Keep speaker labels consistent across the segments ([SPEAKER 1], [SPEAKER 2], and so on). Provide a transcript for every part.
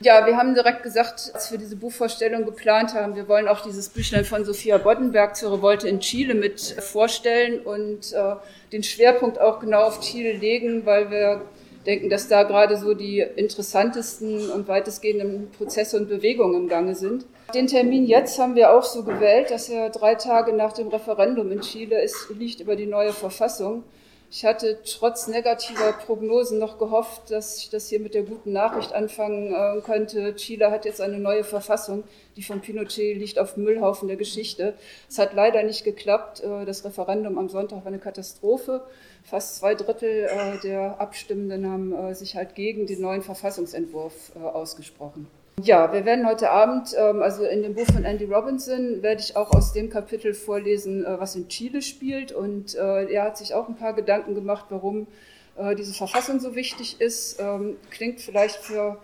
[SPEAKER 1] Ja, wir haben direkt gesagt, als wir diese Buchvorstellung geplant haben, wir wollen auch dieses Büchlein von Sophia Boddenberg zur Revolte in Chile mit vorstellen und äh, den Schwerpunkt auch genau auf Chile legen, weil wir denken, dass da gerade so die interessantesten und weitestgehenden Prozesse und Bewegungen im Gange sind. Den Termin jetzt haben wir auch so gewählt, dass er drei Tage nach dem Referendum in Chile ist, liegt über die neue Verfassung. Ich hatte trotz negativer Prognosen noch gehofft, dass ich das hier mit der guten Nachricht anfangen äh, könnte. Chile hat jetzt eine neue Verfassung, die von Pinochet liegt auf dem Müllhaufen der Geschichte. Es hat leider nicht geklappt. Äh, das Referendum am Sonntag war eine Katastrophe. Fast zwei Drittel äh, der Abstimmenden haben sich halt gegen den neuen Verfassungsentwurf ausgesprochen. Ja, wir werden heute Abend, ähm, also in dem Buch von Andy Robinson, werde ich auch aus dem Kapitel vorlesen, äh, was in Chile spielt. Und äh, er hat sich auch ein paar Gedanken gemacht, warum äh, diese Verfassung so wichtig ist. Ähm, klingt vielleicht für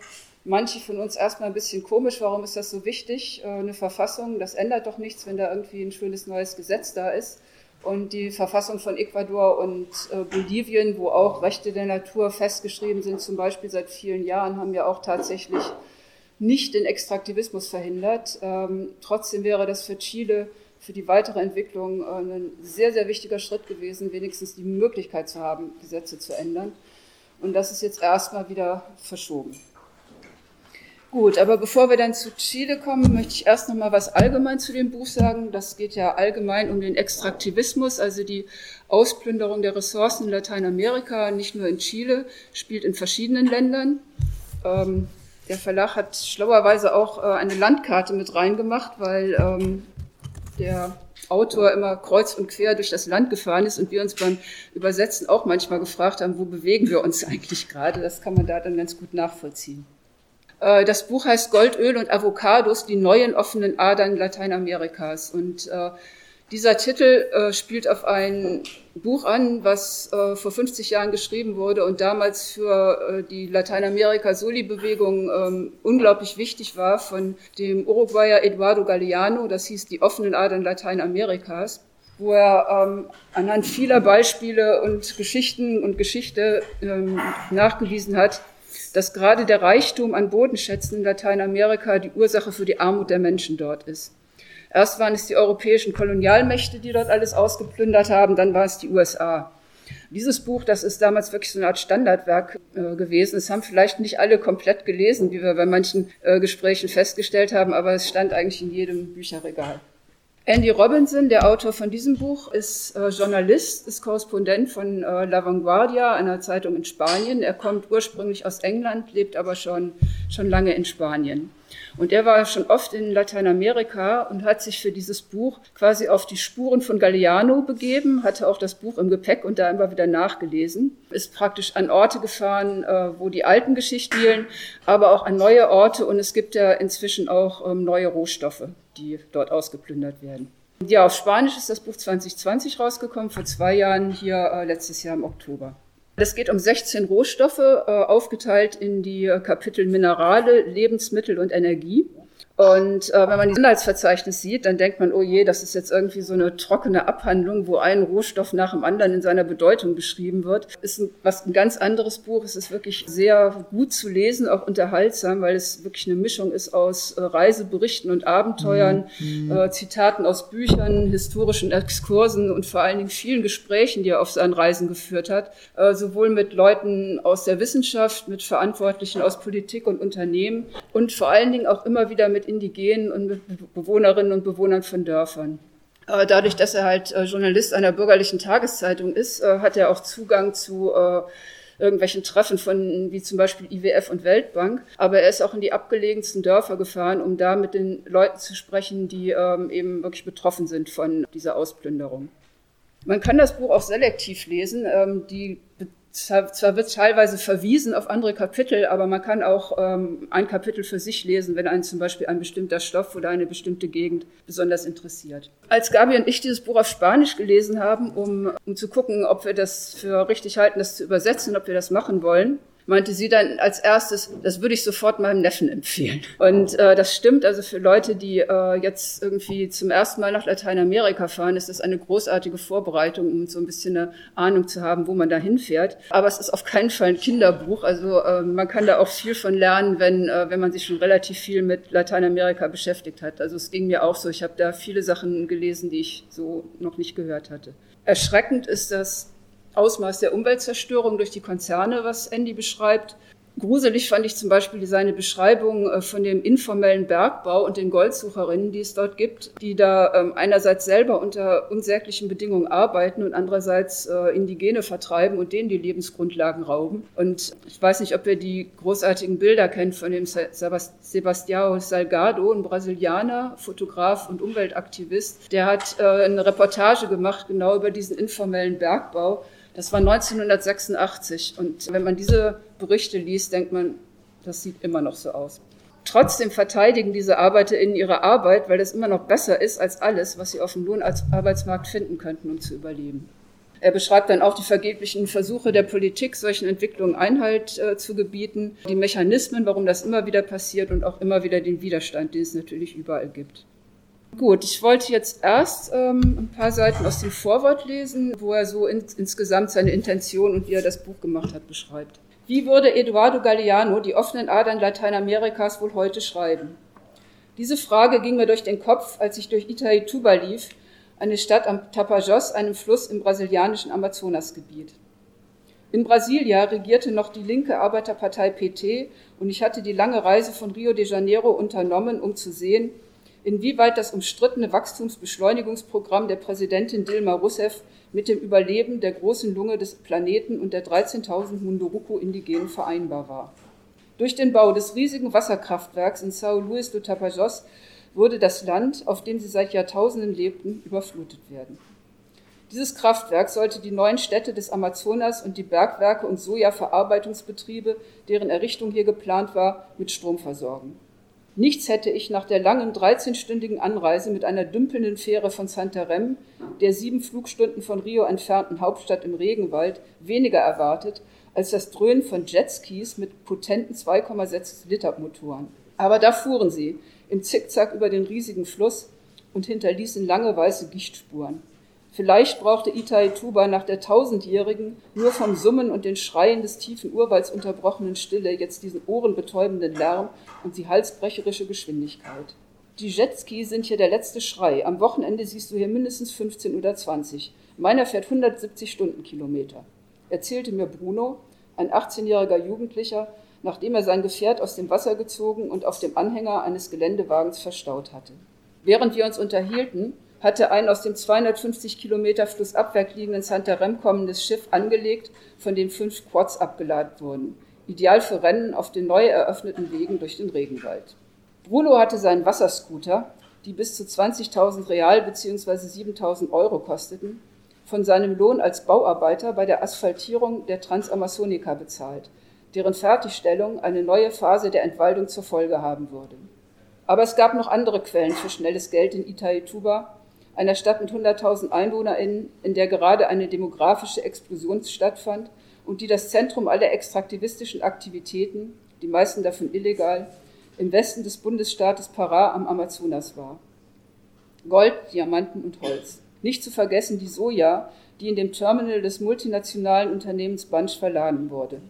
[SPEAKER 1] manche von uns erstmal ein bisschen komisch. Warum ist das so wichtig? Eine Verfassung, das ändert doch nichts, wenn da irgendwie ein schönes neues Gesetz da ist. Und die Verfassung von Ecuador und Bolivien, wo auch Rechte der Natur festgeschrieben sind, zum Beispiel seit vielen Jahren, haben ja auch tatsächlich nicht den Extraktivismus verhindert. Ähm, trotzdem wäre das für Chile für die weitere Entwicklung äh, ein sehr, sehr wichtiger Schritt gewesen, wenigstens die Möglichkeit zu haben, Gesetze zu ändern. Und das ist jetzt erstmal wieder verschoben. Gut, aber bevor wir dann zu Chile kommen, möchte ich erst noch mal was allgemein zu dem Buch sagen. Das geht ja allgemein um den Extraktivismus, also die Ausplünderung der Ressourcen in Lateinamerika, nicht nur in Chile, spielt in verschiedenen Ländern. Ähm, der Verlag hat schlauerweise auch äh, eine Landkarte mit reingemacht, weil ähm, der Autor immer kreuz und quer durch das Land gefahren ist und wir uns beim Übersetzen auch manchmal gefragt haben, wo bewegen wir uns eigentlich gerade. Das kann man da dann ganz gut nachvollziehen. Äh, das Buch heißt Goldöl und Avocados, die neuen offenen Adern Lateinamerikas. Und äh, dieser Titel äh, spielt auf ein Buch an, was äh, vor 50 Jahren geschrieben wurde und damals für äh, die Lateinamerika-Soli-Bewegung ähm, unglaublich wichtig war von dem Uruguayer Eduardo Galeano. Das hieß Die offenen Adern Lateinamerikas wo er ähm, anhand vieler Beispiele und Geschichten und Geschichte ähm, nachgewiesen hat, dass gerade der Reichtum an Bodenschätzen in Lateinamerika die Ursache für die Armut der Menschen dort ist. Erst waren es die europäischen Kolonialmächte, die dort alles ausgeplündert haben, dann war es die USA. Dieses Buch, das ist damals wirklich so eine Art Standardwerk äh, gewesen. Es haben vielleicht nicht alle komplett gelesen, wie wir bei manchen äh, Gesprächen festgestellt haben, aber es stand eigentlich in jedem Bücherregal. Andy Robinson, der Autor von diesem Buch, ist äh, Journalist, ist Korrespondent von äh, La Vanguardia, einer Zeitung in Spanien. Er kommt ursprünglich aus England, lebt aber schon, schon lange in Spanien. Und er war schon oft in Lateinamerika und hat sich für dieses Buch quasi auf die Spuren von Galeano begeben, hatte auch das Buch im Gepäck und da immer wieder nachgelesen, ist praktisch an Orte gefahren, äh, wo die alten Geschichten spielen, aber auch an neue Orte und es gibt ja inzwischen auch ähm, neue Rohstoffe, die dort ausgeplündert werden. Ja, auf Spanisch ist das Buch 2020 rausgekommen, vor zwei Jahren hier äh, letztes Jahr im Oktober. Es geht um 16 Rohstoffe, äh, aufgeteilt in die äh, Kapitel Minerale, Lebensmittel und Energie. Und äh, wenn man die Inhaltsverzeichnis sieht, dann denkt man, oh je, das ist jetzt irgendwie so eine trockene Abhandlung, wo ein Rohstoff nach dem anderen in seiner Bedeutung beschrieben wird. Ist ein, was ein ganz anderes Buch. Es ist wirklich sehr gut zu lesen, auch unterhaltsam, weil es wirklich eine Mischung ist aus äh, Reiseberichten und Abenteuern, mhm. äh, Zitaten aus Büchern, historischen Exkursen und vor allen Dingen vielen Gesprächen, die er auf seinen Reisen geführt hat, äh, sowohl mit Leuten aus der Wissenschaft, mit Verantwortlichen aus Politik und Unternehmen und vor allen Dingen auch immer wieder mit Indigenen und mit Bewohnerinnen und Bewohnern von Dörfern. Dadurch, dass er halt äh, Journalist einer bürgerlichen Tageszeitung ist, äh, hat er auch Zugang zu äh, irgendwelchen Treffen von, wie zum Beispiel IWF und Weltbank. Aber er ist auch in die abgelegensten Dörfer gefahren, um da mit den Leuten zu sprechen, die ähm, eben wirklich betroffen sind von dieser Ausplünderung. Man kann das Buch auch selektiv lesen. Ähm, die zwar wird teilweise verwiesen auf andere Kapitel, aber man kann auch ähm, ein Kapitel für sich lesen, wenn einen zum Beispiel ein bestimmter Stoff oder eine bestimmte Gegend besonders interessiert. Als Gabi und ich dieses Buch auf Spanisch gelesen haben, um, um zu gucken, ob wir das für richtig halten, das zu übersetzen, ob wir das machen wollen, meinte sie dann als erstes, das würde ich sofort meinem Neffen empfehlen. Und äh, das stimmt, also für Leute, die äh, jetzt irgendwie zum ersten Mal nach Lateinamerika fahren, ist das eine großartige Vorbereitung, um so ein bisschen eine Ahnung zu haben, wo man da hinfährt. Aber es ist auf keinen Fall ein Kinderbuch. Also äh, man kann da auch viel von lernen, wenn, äh, wenn man sich schon relativ viel mit Lateinamerika beschäftigt hat. Also es ging mir auch so. Ich habe da viele Sachen gelesen, die ich so noch nicht gehört hatte. Erschreckend ist das Ausmaß der Umweltzerstörung durch die Konzerne, was Andy beschreibt. Gruselig fand ich zum Beispiel seine Beschreibung äh, von dem informellen Bergbau und den Goldsucherinnen, die es dort gibt, die da ähm, einerseits selber unter unsäglichen Bedingungen arbeiten und andererseits äh, Indigene vertreiben und denen die Lebensgrundlagen rauben. Und ich weiß nicht, ob ihr die großartigen Bilder kennt von dem Sebastião Salgado, ein Brasilianer, Fotograf und Umweltaktivist. Der hat äh, eine Reportage gemacht genau über diesen informellen Bergbau das war 1986 und wenn man diese Berichte liest, denkt man, das sieht immer noch so aus. Trotzdem verteidigen diese ArbeiterInnen ihre Arbeit, weil das immer noch besser ist als alles, was sie auf dem Lohnarbeitsmarkt finden könnten, um zu überleben. Er beschreibt dann auch die vergeblichen Versuche der Politik, solchen Entwicklungen Einhalt äh, zu gebieten, die Mechanismen, warum das immer wieder passiert und auch immer wieder den Widerstand, den es natürlich überall gibt. Gut, ich wollte jetzt erst ähm, ein paar Seiten aus dem Vorwort lesen, wo er so in, insgesamt seine Intention und wie er das Buch gemacht hat beschreibt. Wie würde Eduardo Galeano die offenen Adern Lateinamerikas wohl heute schreiben? Diese Frage ging mir durch den Kopf, als ich durch Itaituba lief, eine Stadt am Tapajós, einem Fluss im brasilianischen Amazonasgebiet. In Brasilia regierte noch die linke Arbeiterpartei PT und ich hatte die lange Reise von Rio de Janeiro unternommen, um zu sehen, inwieweit das umstrittene Wachstumsbeschleunigungsprogramm der Präsidentin Dilma Rousseff mit dem Überleben der großen Lunge des Planeten und der 13.000 Munduruku-Indigenen vereinbar war. Durch den Bau des riesigen Wasserkraftwerks in São Luís do Tapajós würde das Land, auf dem sie seit Jahrtausenden lebten, überflutet werden. Dieses Kraftwerk sollte die neuen Städte des Amazonas und die Bergwerke und Sojaverarbeitungsbetriebe, deren Errichtung hier geplant war, mit Strom versorgen. Nichts hätte ich nach der langen 13-stündigen Anreise mit einer dümpelnden Fähre von Santarem, der sieben Flugstunden von Rio entfernten Hauptstadt im Regenwald, weniger erwartet als das Dröhnen von Jetskis mit potenten 2,6 Liter Motoren. Aber da fuhren sie im Zickzack über den riesigen Fluss und hinterließen lange weiße Gichtspuren. Vielleicht brauchte Itaituba nach der tausendjährigen, nur vom Summen und den Schreien des tiefen Urwalds unterbrochenen Stille jetzt diesen ohrenbetäubenden Lärm und die halsbrecherische Geschwindigkeit. Die Jetski sind hier der letzte Schrei. Am Wochenende siehst du hier mindestens 15 oder 20. Meiner fährt 170 Stundenkilometer. Erzählte mir Bruno, ein 18-jähriger Jugendlicher, nachdem er sein Gefährt aus dem Wasser gezogen und auf dem Anhänger eines Geländewagens verstaut hatte. Während wir uns unterhielten, hatte ein aus dem 250 Kilometer flussabwärts liegenden Santarem kommendes Schiff angelegt, von dem fünf Quads abgeladen wurden. Ideal für Rennen auf den neu eröffneten Wegen durch den Regenwald. Bruno hatte seinen Wasserscooter, die bis zu 20.000 Real bzw. 7.000 Euro kosteten, von seinem Lohn als Bauarbeiter bei der Asphaltierung der Transamazonica bezahlt, deren Fertigstellung eine neue Phase der Entwaldung zur Folge haben würde. Aber es gab noch andere Quellen für schnelles Geld in Itaituba, einer Stadt mit 100.000 EinwohnerInnen, in der gerade eine demografische Explosion stattfand und die das Zentrum aller extraktivistischen Aktivitäten, die meisten davon illegal, im Westen des Bundesstaates Pará am Amazonas war. Gold, Diamanten und Holz. Nicht zu vergessen die Soja, die in dem Terminal des multinationalen Unternehmens Bunch verladen wurde.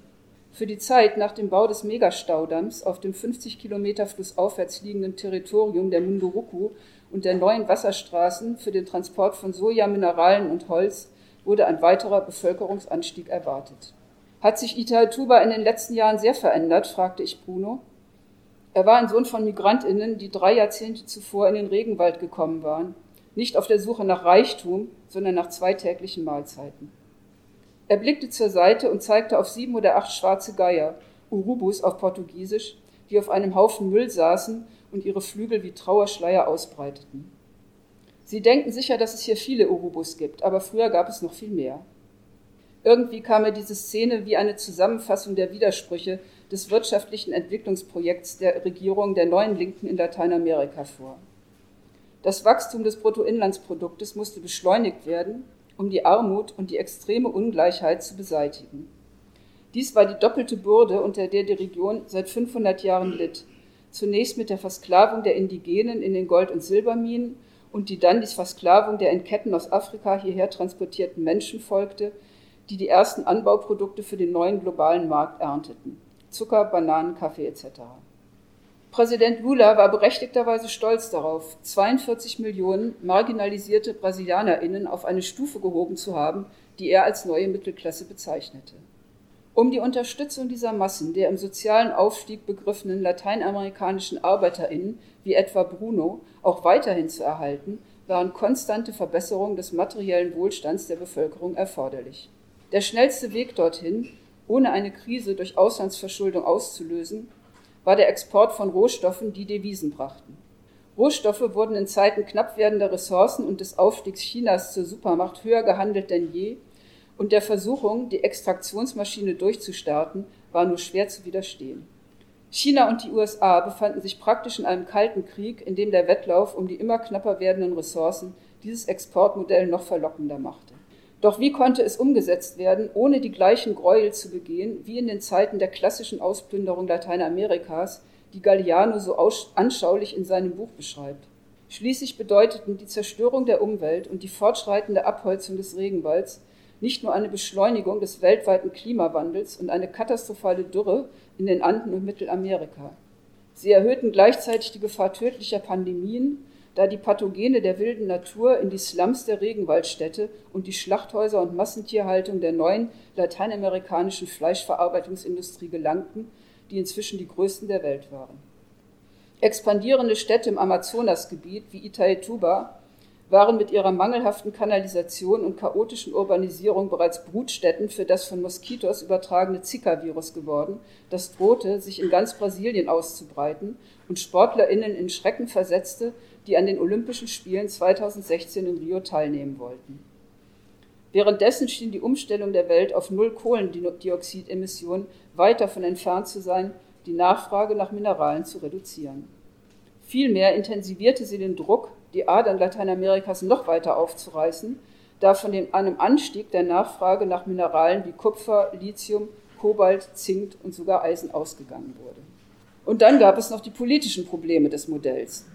[SPEAKER 1] Für die Zeit nach dem Bau des Megastaudamms auf dem 50 Kilometer flussaufwärts liegenden Territorium der Munduruku und der neuen Wasserstraßen für den Transport von Soja, Mineralien und Holz wurde ein weiterer Bevölkerungsanstieg erwartet. Hat sich Itaituba in den letzten Jahren sehr verändert? fragte ich Bruno. Er war ein Sohn von Migrantinnen, die drei Jahrzehnte zuvor in den Regenwald gekommen waren, nicht auf der Suche nach Reichtum, sondern nach zweitäglichen Mahlzeiten. Er blickte zur Seite und zeigte auf sieben oder acht schwarze Geier, Urubus auf Portugiesisch, die auf einem Haufen Müll saßen und ihre Flügel wie Trauerschleier ausbreiteten. Sie denken sicher, dass es hier viele Urubus gibt, aber früher gab es noch viel mehr. Irgendwie kam mir diese Szene wie eine Zusammenfassung der Widersprüche des wirtschaftlichen Entwicklungsprojekts der Regierung der neuen Linken in Lateinamerika vor. Das Wachstum des Bruttoinlandsproduktes musste beschleunigt werden, um die Armut und die extreme Ungleichheit zu beseitigen. Dies war die doppelte Bürde, unter der die Region seit 500 Jahren litt. Zunächst mit der Versklavung der Indigenen in den Gold- und Silberminen und die dann die Versklavung der in Ketten aus Afrika hierher transportierten Menschen folgte, die die ersten Anbauprodukte für den neuen globalen Markt ernteten. Zucker, Bananen, Kaffee etc. Präsident Lula war berechtigterweise stolz darauf, 42 Millionen marginalisierte Brasilianerinnen auf eine Stufe gehoben zu haben, die er als neue Mittelklasse bezeichnete. Um die Unterstützung dieser Massen der im sozialen Aufstieg begriffenen lateinamerikanischen Arbeiterinnen, wie etwa Bruno, auch weiterhin zu erhalten, waren konstante Verbesserungen des materiellen Wohlstands der Bevölkerung erforderlich. Der schnellste Weg dorthin, ohne eine Krise durch Auslandsverschuldung auszulösen, war der Export von Rohstoffen, die Devisen brachten. Rohstoffe wurden in Zeiten knapp werdender Ressourcen und des Aufstiegs Chinas zur Supermacht höher gehandelt denn je, und der Versuchung, die Extraktionsmaschine durchzustarten, war nur schwer zu widerstehen. China und die USA befanden sich praktisch in einem kalten Krieg, in dem der Wettlauf um die immer knapper werdenden Ressourcen dieses Exportmodell noch verlockender machte. Doch wie konnte es umgesetzt werden, ohne die gleichen Gräuel zu begehen wie in den Zeiten der klassischen Ausplünderung Lateinamerikas, die Galliano so anschaulich in seinem Buch beschreibt? Schließlich bedeuteten die Zerstörung der Umwelt und die fortschreitende Abholzung des Regenwalds nicht nur eine Beschleunigung des weltweiten Klimawandels und eine katastrophale Dürre in den Anden und Mittelamerika. Sie erhöhten gleichzeitig die Gefahr tödlicher Pandemien da die Pathogene der wilden Natur in die Slums der Regenwaldstädte und die Schlachthäuser und Massentierhaltung der neuen lateinamerikanischen Fleischverarbeitungsindustrie gelangten, die inzwischen die größten der Welt waren. Expandierende Städte im Amazonasgebiet wie Itaituba waren mit ihrer mangelhaften Kanalisation und chaotischen Urbanisierung bereits Brutstätten für das von Moskitos übertragene Zika-Virus geworden, das drohte, sich in ganz Brasilien auszubreiten und SportlerInnen in Schrecken versetzte, die an den Olympischen Spielen 2016 in Rio teilnehmen wollten. Währenddessen schien die Umstellung der Welt auf Null Kohlendioxidemissionen weit davon entfernt zu sein, die Nachfrage nach Mineralen zu reduzieren. Vielmehr intensivierte sie den Druck, die Adern Lateinamerikas noch weiter aufzureißen, da von dem, einem Anstieg der Nachfrage nach Mineralen wie Kupfer, Lithium, Kobalt, Zink und sogar Eisen ausgegangen wurde. Und dann gab es noch die politischen Probleme des Modells.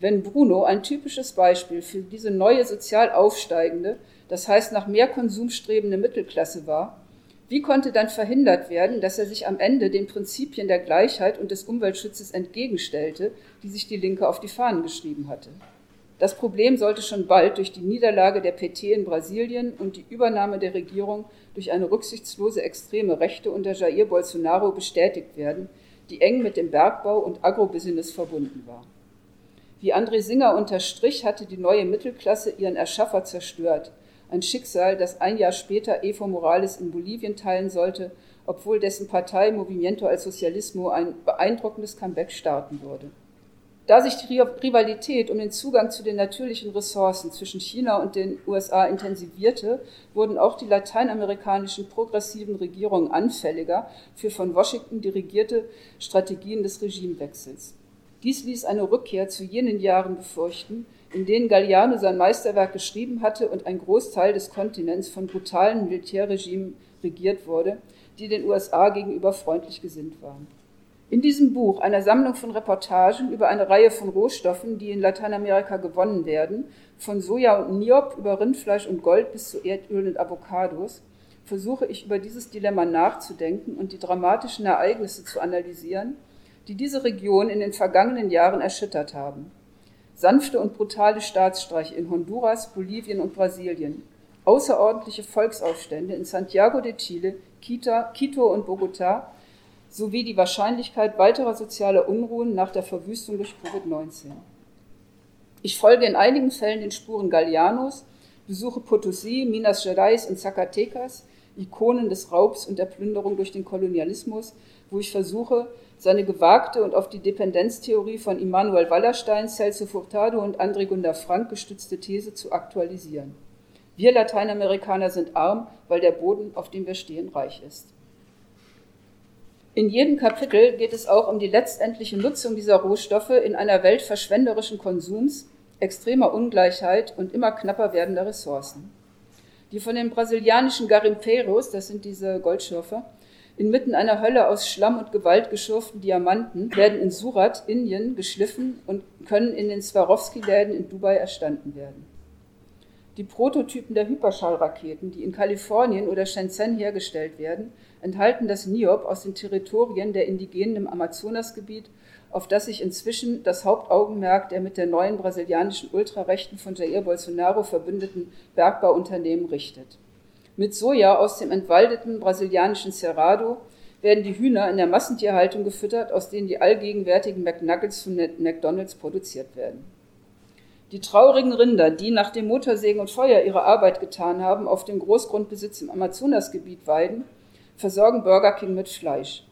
[SPEAKER 1] Wenn Bruno ein typisches Beispiel für diese neue sozial aufsteigende, das heißt nach mehr Konsum strebende Mittelklasse war, wie konnte dann verhindert werden, dass er sich am Ende den Prinzipien der Gleichheit und des Umweltschutzes entgegenstellte, die sich die Linke auf die Fahnen geschrieben hatte? Das Problem sollte schon bald durch die Niederlage der PT in Brasilien und die Übernahme der Regierung durch eine rücksichtslose extreme Rechte unter Jair Bolsonaro bestätigt werden, die eng mit dem Bergbau und Agrobusiness verbunden war. Wie André Singer unterstrich, hatte die neue Mittelklasse ihren Erschaffer zerstört. Ein Schicksal, das ein Jahr später Evo Morales in Bolivien teilen sollte, obwohl dessen Partei Movimiento al Socialismo ein beeindruckendes Comeback starten würde. Da sich die Rivalität um den Zugang zu den natürlichen Ressourcen zwischen China und den USA intensivierte, wurden auch die lateinamerikanischen progressiven Regierungen anfälliger für von Washington dirigierte Strategien des Regimewechsels. Dies ließ eine Rückkehr zu jenen Jahren befürchten, in denen Galliano sein Meisterwerk geschrieben hatte und ein Großteil des Kontinents von brutalen Militärregimen regiert wurde, die den USA gegenüber freundlich gesinnt waren. In diesem Buch, einer Sammlung von Reportagen über eine Reihe von Rohstoffen, die in Lateinamerika gewonnen werden, von Soja und Niob über Rindfleisch und Gold bis zu Erdöl und Avocados, versuche ich über dieses Dilemma nachzudenken und die dramatischen Ereignisse zu analysieren, die diese Region in den vergangenen Jahren erschüttert haben. Sanfte und brutale Staatsstreiche in Honduras, Bolivien und Brasilien, außerordentliche Volksaufstände in Santiago de Chile, Quito und Bogotá sowie die Wahrscheinlichkeit weiterer sozialer Unruhen nach der Verwüstung durch Covid-19. Ich folge in einigen Fällen den Spuren Gallianos, besuche Potosí, Minas Gerais und Zacatecas, Ikonen des Raubs und der Plünderung durch den Kolonialismus, wo ich versuche, seine gewagte und auf die Dependenztheorie von Immanuel Wallerstein, Celso Furtado und André Gunda Frank gestützte These zu aktualisieren. Wir Lateinamerikaner sind arm, weil der Boden, auf dem wir stehen, reich ist. In jedem Kapitel geht es auch um die letztendliche Nutzung dieser Rohstoffe in einer Welt verschwenderischen Konsums, extremer Ungleichheit und immer knapper werdender Ressourcen. Die von den brasilianischen Garimpeiros, das sind diese Goldschürfer, Inmitten einer Hölle aus Schlamm und Gewalt geschürften Diamanten werden in Surat, Indien, geschliffen und können in den Swarovski-Läden in Dubai erstanden werden. Die Prototypen der Hyperschallraketen, die in Kalifornien oder Shenzhen hergestellt werden, enthalten das Niob aus den Territorien der Indigenen im Amazonasgebiet, auf das sich inzwischen das Hauptaugenmerk der mit der neuen brasilianischen Ultrarechten von Jair Bolsonaro verbündeten Bergbauunternehmen richtet. Mit Soja aus dem entwaldeten brasilianischen Cerrado werden die Hühner in der Massentierhaltung gefüttert, aus denen die allgegenwärtigen McNuggets von McDonalds produziert werden. Die traurigen Rinder, die nach dem Motorsägen und Feuer ihre Arbeit getan haben, auf dem Großgrundbesitz im Amazonasgebiet weiden, versorgen Burger King mit Fleisch.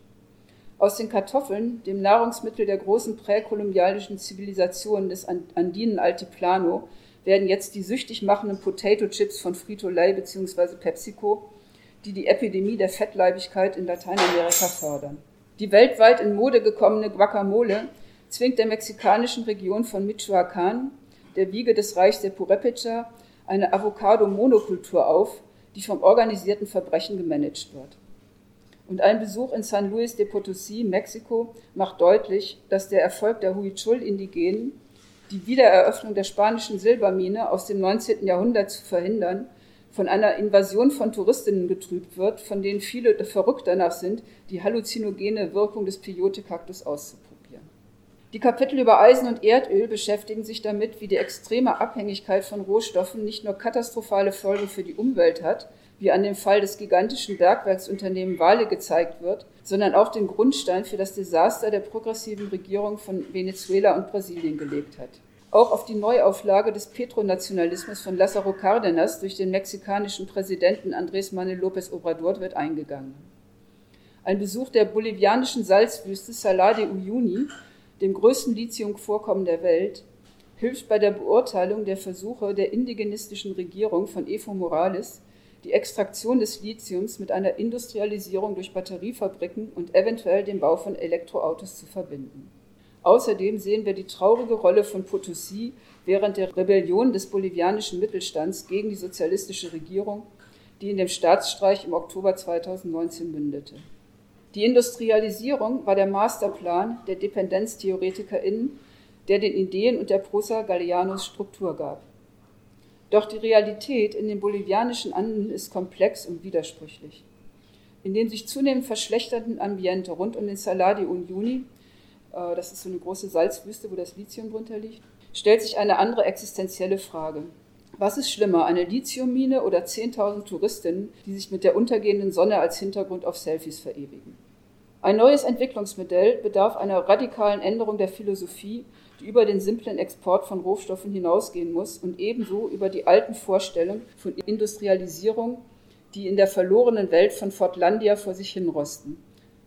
[SPEAKER 1] Aus den Kartoffeln, dem Nahrungsmittel der großen präkolumbianischen Zivilisationen des Andinen Altiplano, werden jetzt die süchtig machenden Potato Chips von Frito-Lay bzw. PepsiCo, die die Epidemie der Fettleibigkeit in Lateinamerika fördern. Die weltweit in Mode gekommene Guacamole zwingt der mexikanischen Region von Michoacán, der Wiege des Reichs der Purepecha, eine Avocado-Monokultur auf, die vom organisierten Verbrechen gemanagt wird. Und ein Besuch in San Luis de Potosí, Mexiko, macht deutlich, dass der Erfolg der Huichol-Indigenen die Wiedereröffnung der spanischen Silbermine aus dem 19. Jahrhundert zu verhindern, von einer Invasion von Touristinnen getrübt wird, von denen viele verrückt danach sind, die halluzinogene Wirkung des Peyote-Kaktus auszuprobieren. Die Kapitel über Eisen und Erdöl beschäftigen sich damit, wie die extreme Abhängigkeit von Rohstoffen nicht nur katastrophale Folgen für die Umwelt hat, wie an dem Fall des gigantischen Bergwerksunternehmens Vale gezeigt wird, sondern auch den Grundstein für das Desaster der progressiven Regierung von Venezuela und Brasilien gelegt hat. Auch auf die Neuauflage des Petronationalismus von Lázaro Cárdenas durch den mexikanischen Präsidenten Andrés Manuel López Obrador wird eingegangen. Ein Besuch der bolivianischen Salzwüste Salar de Uyuni, dem größten Lithiumvorkommen der Welt, hilft bei der Beurteilung der Versuche der indigenistischen Regierung von Evo Morales, die Extraktion des Lithiums mit einer Industrialisierung durch Batteriefabriken und eventuell dem Bau von Elektroautos zu verbinden. Außerdem sehen wir die traurige Rolle von Potosí während der Rebellion des bolivianischen Mittelstands gegen die sozialistische Regierung, die in dem Staatsstreich im Oktober 2019 mündete. Die Industrialisierung war der Masterplan der DependenztheoretikerInnen, der den Ideen und der Prosa Gallianos Struktur gab. Doch die Realität in den bolivianischen Anden ist komplex und widersprüchlich. In dem sich zunehmend verschlechternden Ambiente rund um den Salar de Uyuni, äh, das ist so eine große Salzwüste, wo das Lithium drunter liegt, stellt sich eine andere existenzielle Frage. Was ist schlimmer, eine Lithiummine oder 10.000 Touristinnen, die sich mit der untergehenden Sonne als Hintergrund auf Selfies verewigen? Ein neues Entwicklungsmodell bedarf einer radikalen Änderung der Philosophie die über den simplen Export von Rohstoffen hinausgehen muss und ebenso über die alten Vorstellungen von Industrialisierung, die in der verlorenen Welt von Fortlandia vor sich hinrosten.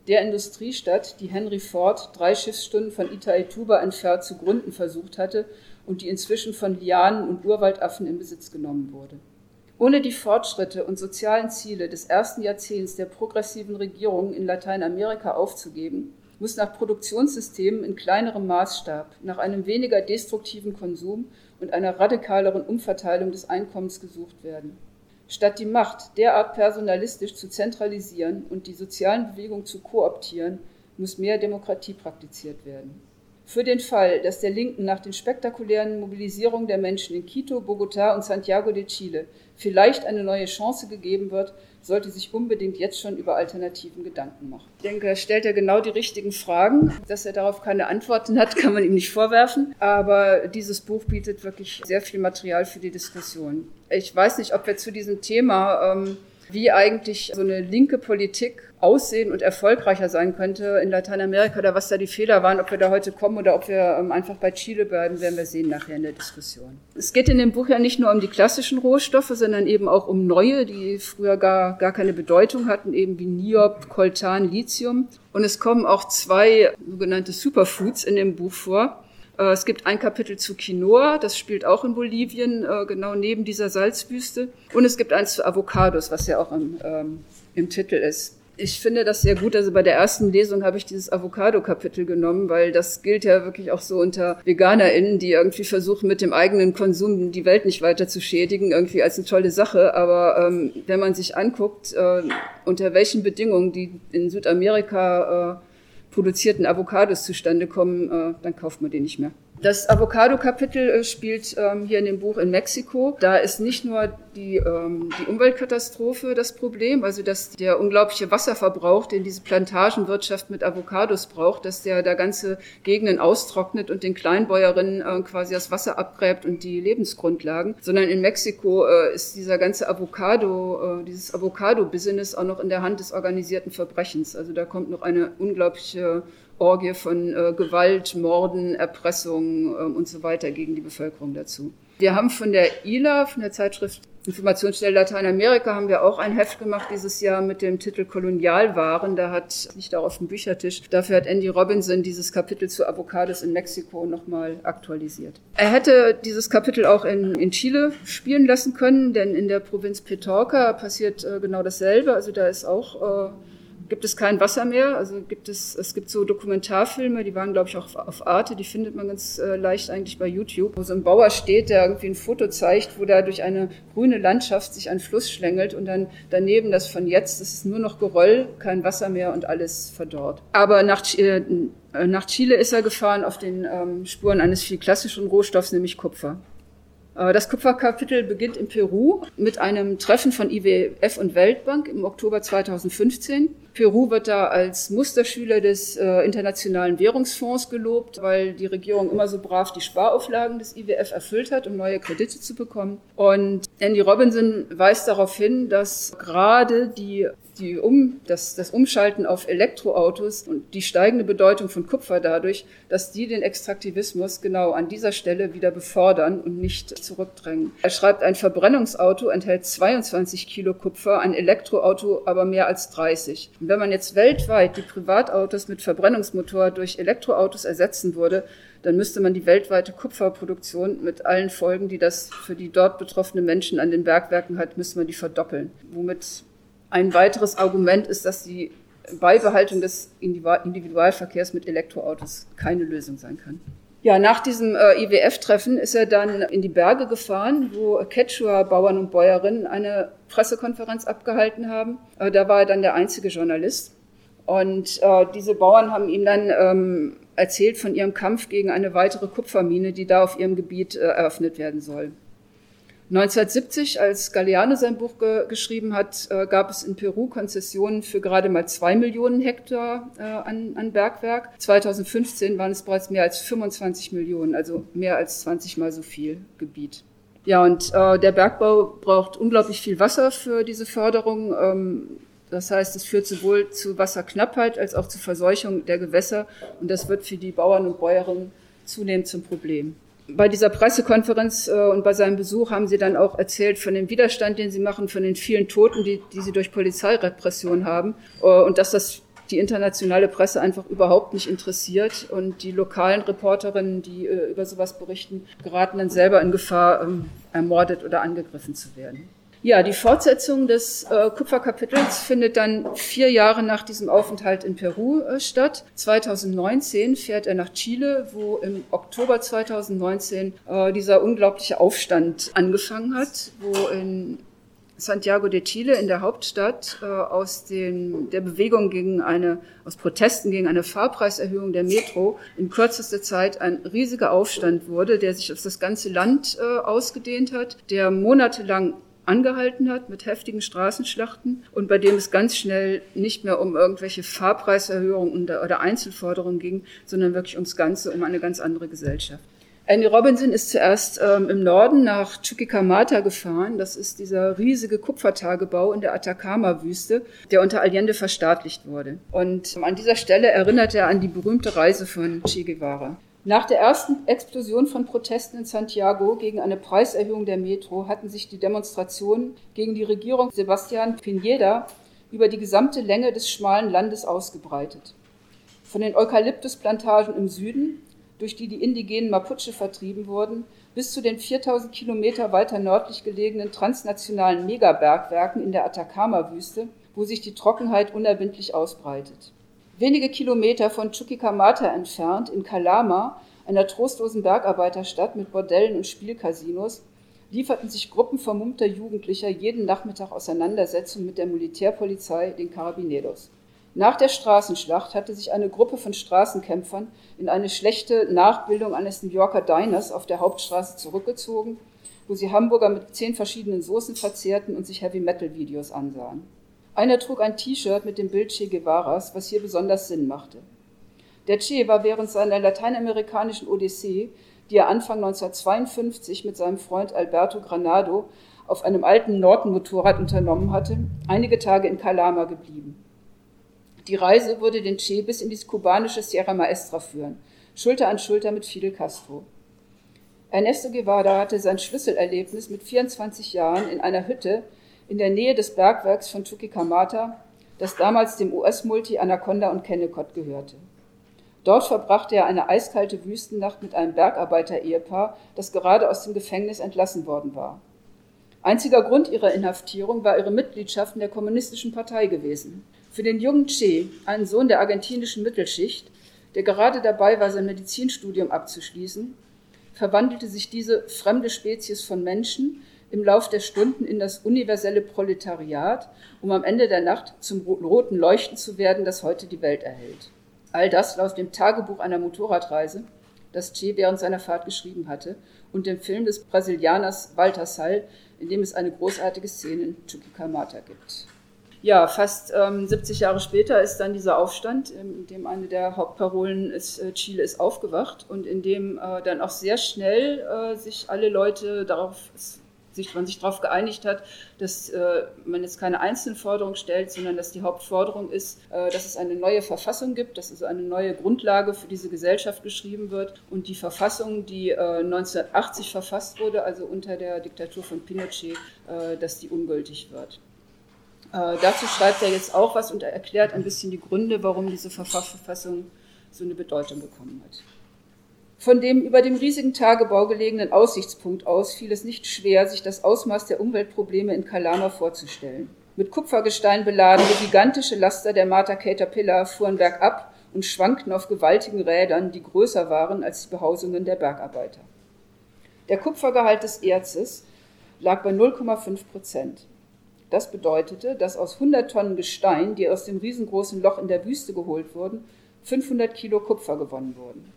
[SPEAKER 1] Der Industriestadt, die Henry Ford drei Schiffsstunden von Itaituba entfernt zu gründen versucht hatte und die inzwischen von Lianen und Urwaldaffen in Besitz genommen wurde. Ohne die Fortschritte und sozialen Ziele des ersten Jahrzehnts der progressiven Regierungen in Lateinamerika aufzugeben, muss nach Produktionssystemen in kleinerem Maßstab, nach einem weniger destruktiven Konsum und einer radikaleren Umverteilung des Einkommens gesucht werden. Statt die Macht derart personalistisch zu zentralisieren und die sozialen Bewegungen zu kooptieren, muss mehr Demokratie praktiziert werden. Für den Fall, dass der Linken nach den spektakulären Mobilisierungen der Menschen in Quito, Bogotá und Santiago de Chile vielleicht eine neue Chance gegeben wird, sollte sich unbedingt jetzt schon über Alternativen Gedanken machen. Ich denke, er stellt ja genau die richtigen Fragen. Dass er darauf keine Antworten hat, kann man ihm nicht vorwerfen. Aber dieses Buch bietet wirklich sehr viel Material für die Diskussion. Ich weiß nicht, ob wir zu diesem Thema ähm, wie eigentlich so eine linke Politik aussehen und erfolgreicher sein könnte in Lateinamerika oder was da die Fehler waren, ob wir da heute kommen oder ob wir ähm, einfach bei Chile bleiben, werden wir sehen nachher in der Diskussion. Es geht in dem Buch ja nicht nur um die klassischen Rohstoffe, sondern eben auch um neue, die früher gar, gar keine Bedeutung hatten, eben wie Niob, Coltan, Lithium. Und es kommen auch zwei sogenannte Superfoods in dem Buch vor. Äh, es gibt ein Kapitel zu Quinoa, das spielt auch in Bolivien, äh, genau neben dieser Salzwüste. Und es gibt eins zu Avocados, was ja auch im, ähm, im Titel ist. Ich finde das sehr gut. Also bei der ersten Lesung habe ich dieses Avocado-Kapitel genommen, weil das gilt ja wirklich auch so unter VeganerInnen, die irgendwie versuchen, mit dem eigenen Konsum die Welt nicht weiter zu schädigen, irgendwie als eine tolle Sache. Aber ähm, wenn man sich anguckt, äh, unter welchen Bedingungen die in Südamerika äh, produzierten Avocados zustande kommen, äh, dann kauft man die nicht mehr. Das Avocado-Kapitel äh, spielt ähm, hier in dem Buch in Mexiko. Da ist nicht nur die, ähm, die Umweltkatastrophe das Problem, also dass der unglaubliche Wasserverbrauch, den diese Plantagenwirtschaft mit Avocados braucht, dass der da ganze Gegenden austrocknet und den Kleinbäuerinnen äh, quasi das Wasser abgräbt und die Lebensgrundlagen, sondern in Mexiko äh, ist dieser ganze Avocado, äh, dieses Avocado-Business auch noch in der Hand des organisierten Verbrechens. Also da kommt noch eine unglaubliche Orgie von äh, Gewalt, Morden, Erpressung äh, und so weiter gegen die Bevölkerung dazu. Wir haben von der ILA, von der Zeitschrift Informationsstelle Lateinamerika, haben wir auch ein Heft gemacht dieses Jahr mit dem Titel Kolonialwaren. Da hat, nicht auch auf dem Büchertisch, dafür hat Andy Robinson dieses Kapitel zu Avocados in Mexiko nochmal aktualisiert. Er hätte dieses Kapitel auch in, in Chile spielen lassen können, denn in der Provinz Petorca passiert äh, genau dasselbe. Also da ist auch... Äh, gibt es kein Wasser mehr. Also gibt es, es gibt so Dokumentarfilme, die waren, glaube ich, auch auf Arte, die findet man ganz äh, leicht eigentlich bei YouTube, wo so ein Bauer steht, der irgendwie ein Foto zeigt, wo da durch eine grüne Landschaft sich ein Fluss schlängelt und dann daneben das von jetzt, das ist nur noch Geröll, kein Wasser mehr und alles verdorrt. Aber nach, äh, nach Chile ist er gefahren auf den ähm, Spuren eines viel klassischen Rohstoffs, nämlich Kupfer. Äh, das Kupferkapitel beginnt in Peru mit einem Treffen von IWF und Weltbank im Oktober 2015. Peru wird da als Musterschüler des äh, Internationalen Währungsfonds gelobt, weil die Regierung immer so brav die Sparauflagen des IWF erfüllt hat, um neue Kredite zu bekommen. Und Andy Robinson weist darauf hin, dass gerade die die um, das, das Umschalten auf Elektroautos und die steigende Bedeutung von Kupfer dadurch, dass die den Extraktivismus genau an dieser Stelle wieder befördern und nicht zurückdrängen. Er schreibt, ein Verbrennungsauto enthält 22 Kilo Kupfer, ein Elektroauto aber mehr als 30. Und wenn man jetzt weltweit die Privatautos mit Verbrennungsmotor durch Elektroautos ersetzen würde, dann müsste man die weltweite Kupferproduktion mit allen Folgen, die das für die dort betroffenen Menschen an den Bergwerken hat, müsste man die verdoppeln. Womit ein weiteres Argument ist, dass die Beibehaltung des Individualverkehrs mit Elektroautos keine Lösung sein kann. Ja, nach diesem äh, IWF-Treffen ist er dann in die Berge gefahren, wo Quechua-Bauern und Bäuerinnen eine Pressekonferenz abgehalten haben. Äh, da war er dann der einzige Journalist. Und äh, diese Bauern haben ihm dann ähm, erzählt von ihrem Kampf gegen eine weitere Kupfermine, die da auf ihrem Gebiet äh, eröffnet werden soll. 1970, als Galeano sein Buch ge geschrieben hat, äh, gab es in Peru Konzessionen für gerade mal zwei Millionen Hektar äh, an, an, Bergwerk. 2015 waren es bereits mehr als 25 Millionen, also mehr als 20 mal so viel Gebiet. Ja, und äh, der Bergbau braucht unglaublich viel Wasser für diese Förderung. Ähm, das heißt, es führt sowohl zu Wasserknappheit als auch zu Verseuchung der Gewässer. Und das wird für die Bauern und Bäuerinnen zunehmend zum Problem bei dieser Pressekonferenz äh, und bei seinem Besuch haben sie dann auch erzählt von dem Widerstand, den sie machen, von den vielen Toten, die, die sie durch Polizeirepression haben äh, und dass das die internationale Presse einfach überhaupt nicht interessiert und die lokalen Reporterinnen, die äh, über sowas berichten, geraten dann selber in Gefahr, ähm, ermordet oder angegriffen zu werden. Ja, die Fortsetzung des äh, Kupferkapitels findet dann vier Jahre nach diesem Aufenthalt in Peru äh, statt. 2019 fährt er nach Chile, wo im Oktober 2019 äh, dieser unglaubliche Aufstand angefangen hat, wo in Santiago de Chile in der Hauptstadt äh, aus den, der Bewegung gegen eine, aus Protesten gegen eine Fahrpreiserhöhung der Metro in kürzester Zeit ein riesiger Aufstand wurde, der sich auf das ganze Land äh, ausgedehnt hat, der monatelang angehalten hat mit heftigen Straßenschlachten und bei dem es ganz schnell nicht mehr um irgendwelche Fahrpreiserhöhungen oder Einzelforderungen ging, sondern wirklich ums Ganze, um eine ganz andere Gesellschaft. Andy Robinson ist zuerst ähm, im Norden nach Chuquicamata gefahren. Das ist dieser riesige Kupfertagebau in der Atacama-Wüste, der unter Allende verstaatlicht wurde. Und ähm, an dieser Stelle erinnert er an die berühmte Reise von Che Guevara. Nach der ersten Explosion von Protesten in Santiago gegen eine Preiserhöhung der Metro hatten sich die Demonstrationen gegen die Regierung Sebastian Pineda über die gesamte Länge des schmalen Landes ausgebreitet. Von den Eukalyptusplantagen im Süden, durch die die indigenen Mapuche vertrieben wurden, bis zu den 4000 Kilometer weiter nördlich gelegenen transnationalen Megabergwerken in der Atacama-Wüste wo sich die Trockenheit unerwindlich ausbreitet. Wenige Kilometer von Chuquicamata entfernt, in Calama, einer trostlosen Bergarbeiterstadt mit Bordellen und Spielcasinos, lieferten sich Gruppen vermummter Jugendlicher jeden Nachmittag Auseinandersetzungen mit der Militärpolizei, den Carabineros. Nach der Straßenschlacht hatte sich eine Gruppe von Straßenkämpfern in eine schlechte Nachbildung eines New Yorker Diners auf der Hauptstraße zurückgezogen, wo sie Hamburger mit zehn verschiedenen Soßen verzehrten und sich Heavy-Metal-Videos ansahen. Einer trug ein T-Shirt mit dem Bild Che Guevaras, was hier besonders Sinn machte. Der Che war während seiner lateinamerikanischen Odyssee, die er Anfang 1952 mit seinem Freund Alberto Granado auf einem alten Norton-Motorrad unternommen hatte, einige Tage in Calama geblieben. Die Reise würde den Che bis in die kubanische Sierra Maestra führen, Schulter an Schulter mit Fidel Castro. Ernesto Guevara hatte sein Schlüsselerlebnis mit 24 Jahren in einer Hütte in der Nähe des Bergwerks von Chuquicamata, das damals dem US-Multi Anaconda und Kennecott gehörte. Dort verbrachte er eine eiskalte Wüstennacht mit einem Bergarbeiter-Ehepaar, das gerade aus dem Gefängnis entlassen worden war. Einziger Grund ihrer Inhaftierung war ihre Mitgliedschaft in der Kommunistischen Partei gewesen. Für den jungen Che, einen Sohn der argentinischen Mittelschicht, der gerade dabei war, sein Medizinstudium abzuschließen, verwandelte sich diese fremde Spezies von Menschen im Lauf der Stunden in das universelle Proletariat, um am Ende der Nacht zum roten Leuchten zu werden, das heute die Welt erhält. All das laut dem Tagebuch einer Motorradreise, das Che während seiner Fahrt geschrieben hatte, und dem Film des Brasilianers Walter Sall, in dem es eine großartige Szene in Chuquicamata gibt. Ja, fast ähm, 70 Jahre später ist dann dieser Aufstand, in dem eine der Hauptparolen ist, äh, Chile ist aufgewacht und in dem äh, dann auch sehr schnell äh, sich alle Leute darauf sich, man sich darauf geeinigt hat, dass äh, man jetzt keine einzelnen Forderungen stellt, sondern dass die Hauptforderung ist, äh, dass es eine neue Verfassung gibt, dass also eine neue Grundlage für diese Gesellschaft geschrieben wird und die Verfassung, die äh, 1980 verfasst wurde, also unter der Diktatur von Pinochet, äh, dass die ungültig wird. Äh, dazu schreibt er jetzt auch was und er erklärt ein bisschen die Gründe, warum diese Verfassung so eine Bedeutung bekommen hat. Von dem über dem riesigen Tagebau gelegenen Aussichtspunkt aus fiel es nicht schwer, sich das Ausmaß der Umweltprobleme in Kalama vorzustellen. Mit Kupfergestein beladene gigantische Laster der Marta Caterpillar fuhren bergab und schwankten auf gewaltigen Rädern, die größer waren als die Behausungen der Bergarbeiter. Der Kupfergehalt des Erzes lag bei 0,5 Prozent. Das bedeutete, dass aus 100 Tonnen Gestein, die aus dem riesengroßen Loch in der Wüste geholt wurden, 500 Kilo Kupfer gewonnen wurden.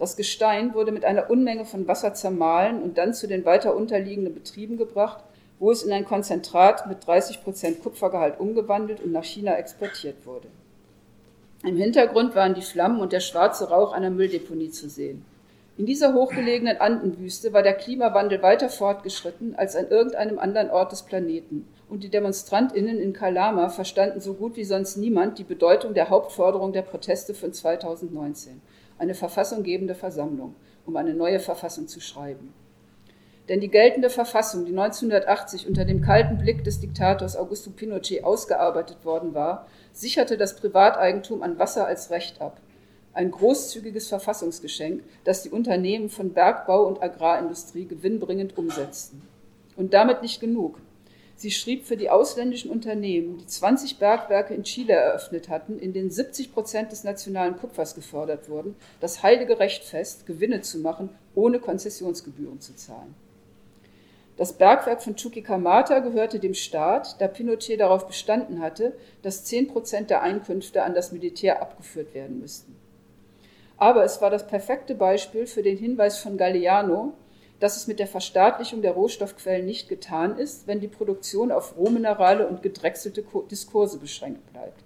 [SPEAKER 1] Das Gestein wurde mit einer Unmenge von Wasser zermahlen und dann zu den weiter unterliegenden Betrieben gebracht, wo es in ein Konzentrat mit 30 Prozent Kupfergehalt umgewandelt und nach China exportiert wurde. Im Hintergrund waren die Flammen und der schwarze Rauch einer Mülldeponie zu sehen. In dieser hochgelegenen Andenwüste war der Klimawandel weiter fortgeschritten als an irgendeinem anderen Ort des Planeten. Und die DemonstrantInnen in Kalama verstanden so gut wie sonst niemand die Bedeutung der Hauptforderung der Proteste von 2019 eine verfassunggebende Versammlung, um eine neue Verfassung zu schreiben. Denn die geltende Verfassung, die 1980 unter dem kalten Blick des Diktators Augusto Pinochet ausgearbeitet worden war, sicherte das Privateigentum an Wasser als Recht ab. Ein großzügiges Verfassungsgeschenk, das die Unternehmen von Bergbau und Agrarindustrie gewinnbringend umsetzten. Und damit nicht genug. Sie schrieb für die ausländischen Unternehmen, die 20 Bergwerke in Chile eröffnet hatten, in denen 70 Prozent des nationalen Kupfers gefördert wurden, das heilige Recht fest, Gewinne zu machen, ohne Konzessionsgebühren zu zahlen. Das Bergwerk von Chuquicamata gehörte dem Staat, da Pinochet darauf bestanden hatte, dass 10 Prozent der Einkünfte an das Militär abgeführt werden müssten. Aber es war das perfekte Beispiel für den Hinweis von Galeano, dass es mit der Verstaatlichung der Rohstoffquellen nicht getan ist, wenn die Produktion auf Rohminerale und gedrechselte Diskurse beschränkt bleibt.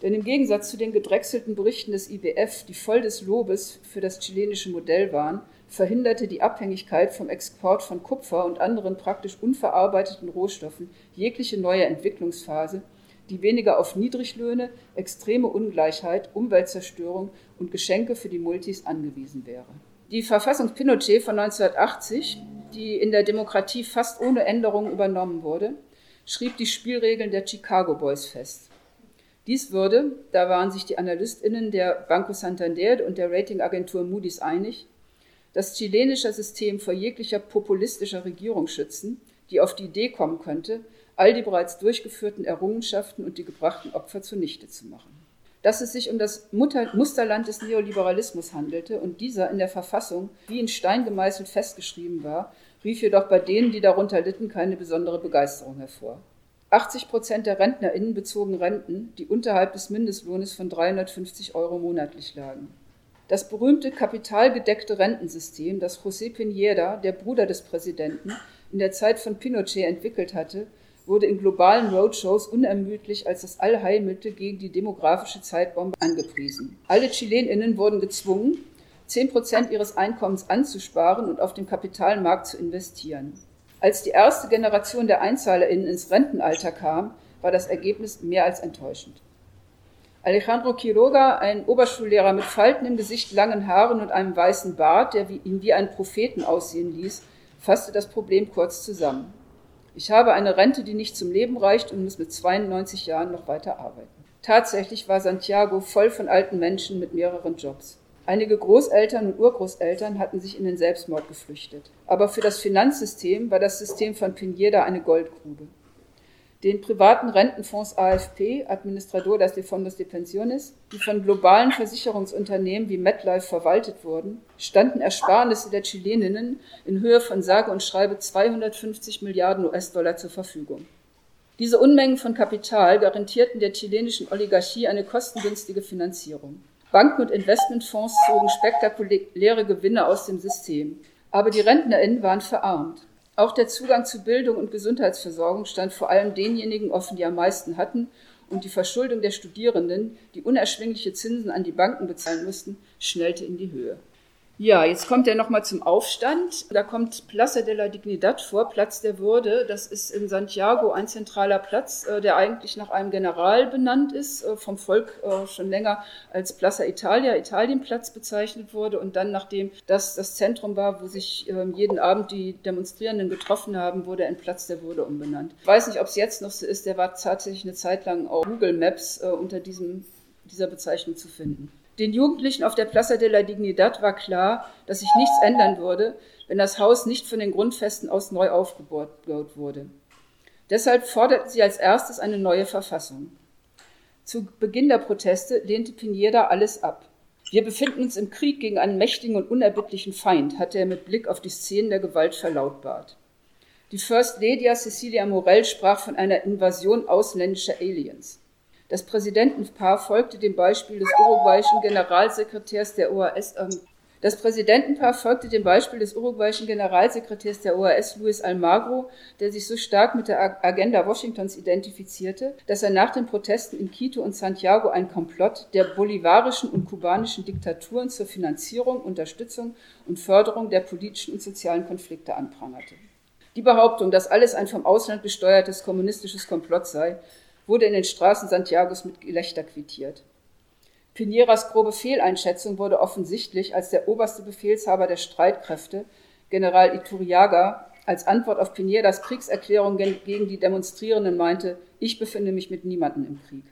[SPEAKER 1] Denn im Gegensatz zu den gedrechselten Berichten des IWF, die voll des Lobes für das chilenische Modell waren, verhinderte die Abhängigkeit vom Export von Kupfer und anderen praktisch unverarbeiteten Rohstoffen jegliche neue Entwicklungsphase, die weniger auf Niedriglöhne, extreme Ungleichheit, Umweltzerstörung und Geschenke für die Multis angewiesen wäre. Die Verfassung Pinochet von 1980, die in der Demokratie fast ohne Änderungen übernommen wurde, schrieb die Spielregeln der Chicago Boys fest. Dies würde, da waren sich die AnalystInnen der Banco Santander und der Ratingagentur Moody's einig, das chilenische System vor jeglicher populistischer Regierung schützen, die auf die Idee kommen könnte, all die bereits durchgeführten Errungenschaften und die gebrachten Opfer zunichte zu machen. Dass es sich um das Mutter Musterland des Neoliberalismus handelte und dieser in der Verfassung wie in Stein gemeißelt festgeschrieben war, rief jedoch bei denen, die darunter litten, keine besondere Begeisterung hervor. 80 Prozent der RentnerInnen bezogen Renten, die unterhalb des Mindestlohnes von 350 Euro monatlich lagen. Das berühmte kapitalgedeckte Rentensystem, das José Piñera, der Bruder des Präsidenten, in der Zeit von Pinochet entwickelt hatte, wurde in globalen Roadshows unermüdlich als das Allheilmittel gegen die demografische Zeitbombe angepriesen. Alle ChilenInnen wurden gezwungen, 10 Prozent ihres Einkommens anzusparen und auf dem Kapitalmarkt zu investieren. Als die erste Generation der EinzahlerInnen ins Rentenalter kam, war das Ergebnis mehr als enttäuschend. Alejandro Quiroga, ein Oberschullehrer mit Falten im Gesicht, langen Haaren und einem weißen Bart, der ihn wie ein Propheten aussehen ließ, fasste das Problem kurz zusammen. Ich habe eine Rente, die nicht zum Leben reicht und muss mit 92 Jahren noch weiter arbeiten. Tatsächlich war Santiago voll von alten Menschen mit mehreren Jobs. Einige Großeltern und Urgroßeltern hatten sich in den Selbstmord geflüchtet. Aber für das Finanzsystem war das System von Pineda eine Goldgrube. Den privaten Rentenfonds AFP, Administradoras de Fondos de Pensiones, die von globalen Versicherungsunternehmen wie MetLife verwaltet wurden, standen Ersparnisse der Chileninnen in Höhe von sage und schreibe 250 Milliarden US-Dollar zur Verfügung. Diese Unmengen von Kapital garantierten der chilenischen Oligarchie eine kostengünstige Finanzierung. Banken und Investmentfonds zogen spektakuläre Gewinne aus dem System. Aber die RentnerInnen waren verarmt. Auch der Zugang zu Bildung und Gesundheitsversorgung stand vor allem denjenigen offen, die am meisten hatten, und die Verschuldung der Studierenden, die unerschwingliche Zinsen an die Banken bezahlen mussten, schnellte in die Höhe. Ja, jetzt kommt er nochmal zum Aufstand. Da kommt Plaza de la Dignidad vor, Platz der Würde. Das ist in Santiago ein zentraler Platz, äh, der eigentlich nach einem General benannt ist, äh, vom Volk äh, schon länger als Plaza Italia, Italienplatz bezeichnet wurde. Und dann, nachdem das das Zentrum war, wo sich ähm, jeden Abend die Demonstrierenden getroffen haben, wurde ein Platz der Würde umbenannt. Ich weiß nicht, ob es jetzt noch so ist, der war tatsächlich eine Zeit lang auf Google Maps unter diesem, dieser Bezeichnung zu finden. Den Jugendlichen auf der Plaza de la Dignidad war klar, dass sich nichts ändern würde, wenn das Haus nicht von den Grundfesten aus neu aufgebaut wurde. Deshalb forderten sie als erstes eine neue Verfassung. Zu Beginn der Proteste lehnte Pineda alles ab. Wir befinden uns im Krieg gegen einen mächtigen und unerbittlichen Feind, hatte er mit Blick auf die Szenen der Gewalt verlautbart. Die First Lady Cecilia Morell sprach von einer Invasion ausländischer Aliens. Das Präsidentenpaar folgte dem Beispiel des uruguayischen Generalsekretärs der OAS. Ähm, das Präsidentenpaar folgte dem Beispiel des uruguayischen Generalsekretärs der OAS, Luis Almagro, der sich so stark mit der Agenda Washingtons identifizierte, dass er nach den Protesten in Quito und Santiago ein Komplott der bolivarischen und kubanischen Diktaturen zur Finanzierung, Unterstützung und Förderung der politischen und sozialen Konflikte anprangerte. Die Behauptung, dass alles ein vom Ausland gesteuertes kommunistisches Komplott sei, wurde in den Straßen Santiagos mit Gelächter quittiert. Pinieras grobe Fehleinschätzung wurde offensichtlich, als der oberste Befehlshaber der Streitkräfte, General Iturriaga, als Antwort auf Pinieras Kriegserklärung gegen die Demonstrierenden meinte, ich befinde mich mit niemandem im Krieg.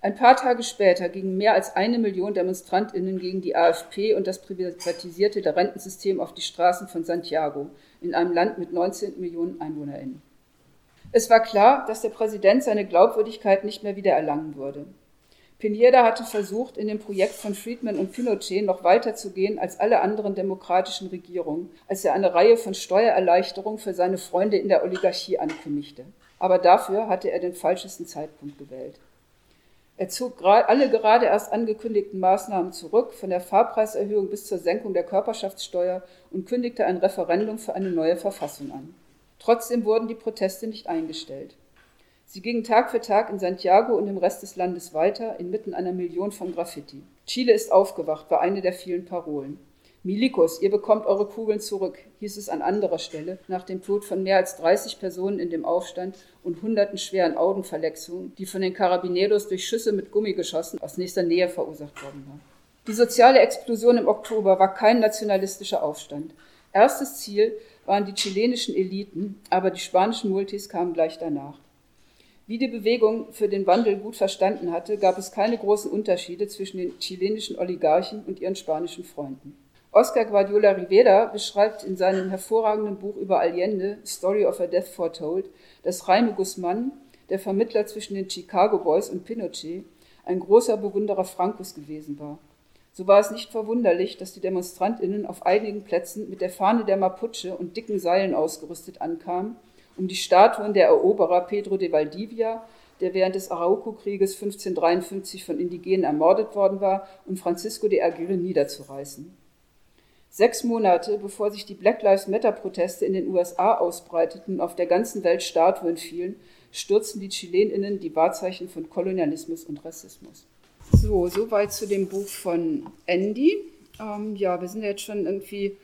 [SPEAKER 1] Ein paar Tage später gingen mehr als eine Million Demonstrantinnen gegen die AfP und das privatisierte Rentensystem auf die Straßen von Santiago, in einem Land mit 19 Millionen Einwohnerinnen. Es war klar, dass der Präsident seine Glaubwürdigkeit nicht mehr wiedererlangen würde. Pineda hatte versucht, in dem Projekt von Friedman und Pinochet noch weiter zu gehen als alle anderen demokratischen Regierungen, als er eine Reihe von Steuererleichterungen für seine Freunde in der Oligarchie ankündigte. Aber dafür hatte er den falschesten Zeitpunkt gewählt. Er zog alle gerade erst angekündigten Maßnahmen zurück, von der Fahrpreiserhöhung bis zur Senkung der Körperschaftssteuer und kündigte ein Referendum für eine neue Verfassung an. Trotzdem wurden die Proteste nicht eingestellt. Sie gingen Tag für Tag in Santiago und im Rest des Landes weiter, inmitten einer Million von Graffiti. Chile ist aufgewacht, war eine der vielen Parolen. Milikos, ihr bekommt eure Kugeln zurück, hieß es an anderer Stelle, nach dem Tod von mehr als 30 Personen in dem Aufstand und hunderten schweren Augenverletzungen, die von den Carabineros durch Schüsse mit Gummigeschossen aus nächster Nähe verursacht worden waren. Die soziale Explosion im Oktober war kein nationalistischer Aufstand. Erstes Ziel waren die chilenischen Eliten, aber die spanischen Multis kamen gleich danach. Wie die Bewegung für den Wandel gut verstanden hatte, gab es keine großen Unterschiede zwischen den chilenischen Oligarchen und ihren spanischen Freunden. Oscar Guardiola Rivera beschreibt in seinem hervorragenden Buch über Allende, Story of a Death Foretold, dass Jaime Guzman, der Vermittler zwischen den Chicago Boys und Pinochet, ein großer Bewunderer Francos gewesen war. So war es nicht verwunderlich, dass die DemonstrantInnen auf einigen Plätzen mit der Fahne der Mapuche und dicken Seilen ausgerüstet ankamen, um die Statuen der Eroberer Pedro de Valdivia, der während des Arauco-Krieges 1553 von Indigenen ermordet worden war, und Francisco de Aguirre niederzureißen. Sechs Monate bevor sich die Black Lives Matter-Proteste in den USA ausbreiteten und auf der ganzen Welt Statuen fielen, stürzten die ChilenInnen die Wahrzeichen von Kolonialismus und Rassismus. So, soweit zu dem Buch von Andy. Ähm, ja, wir sind jetzt schon irgendwie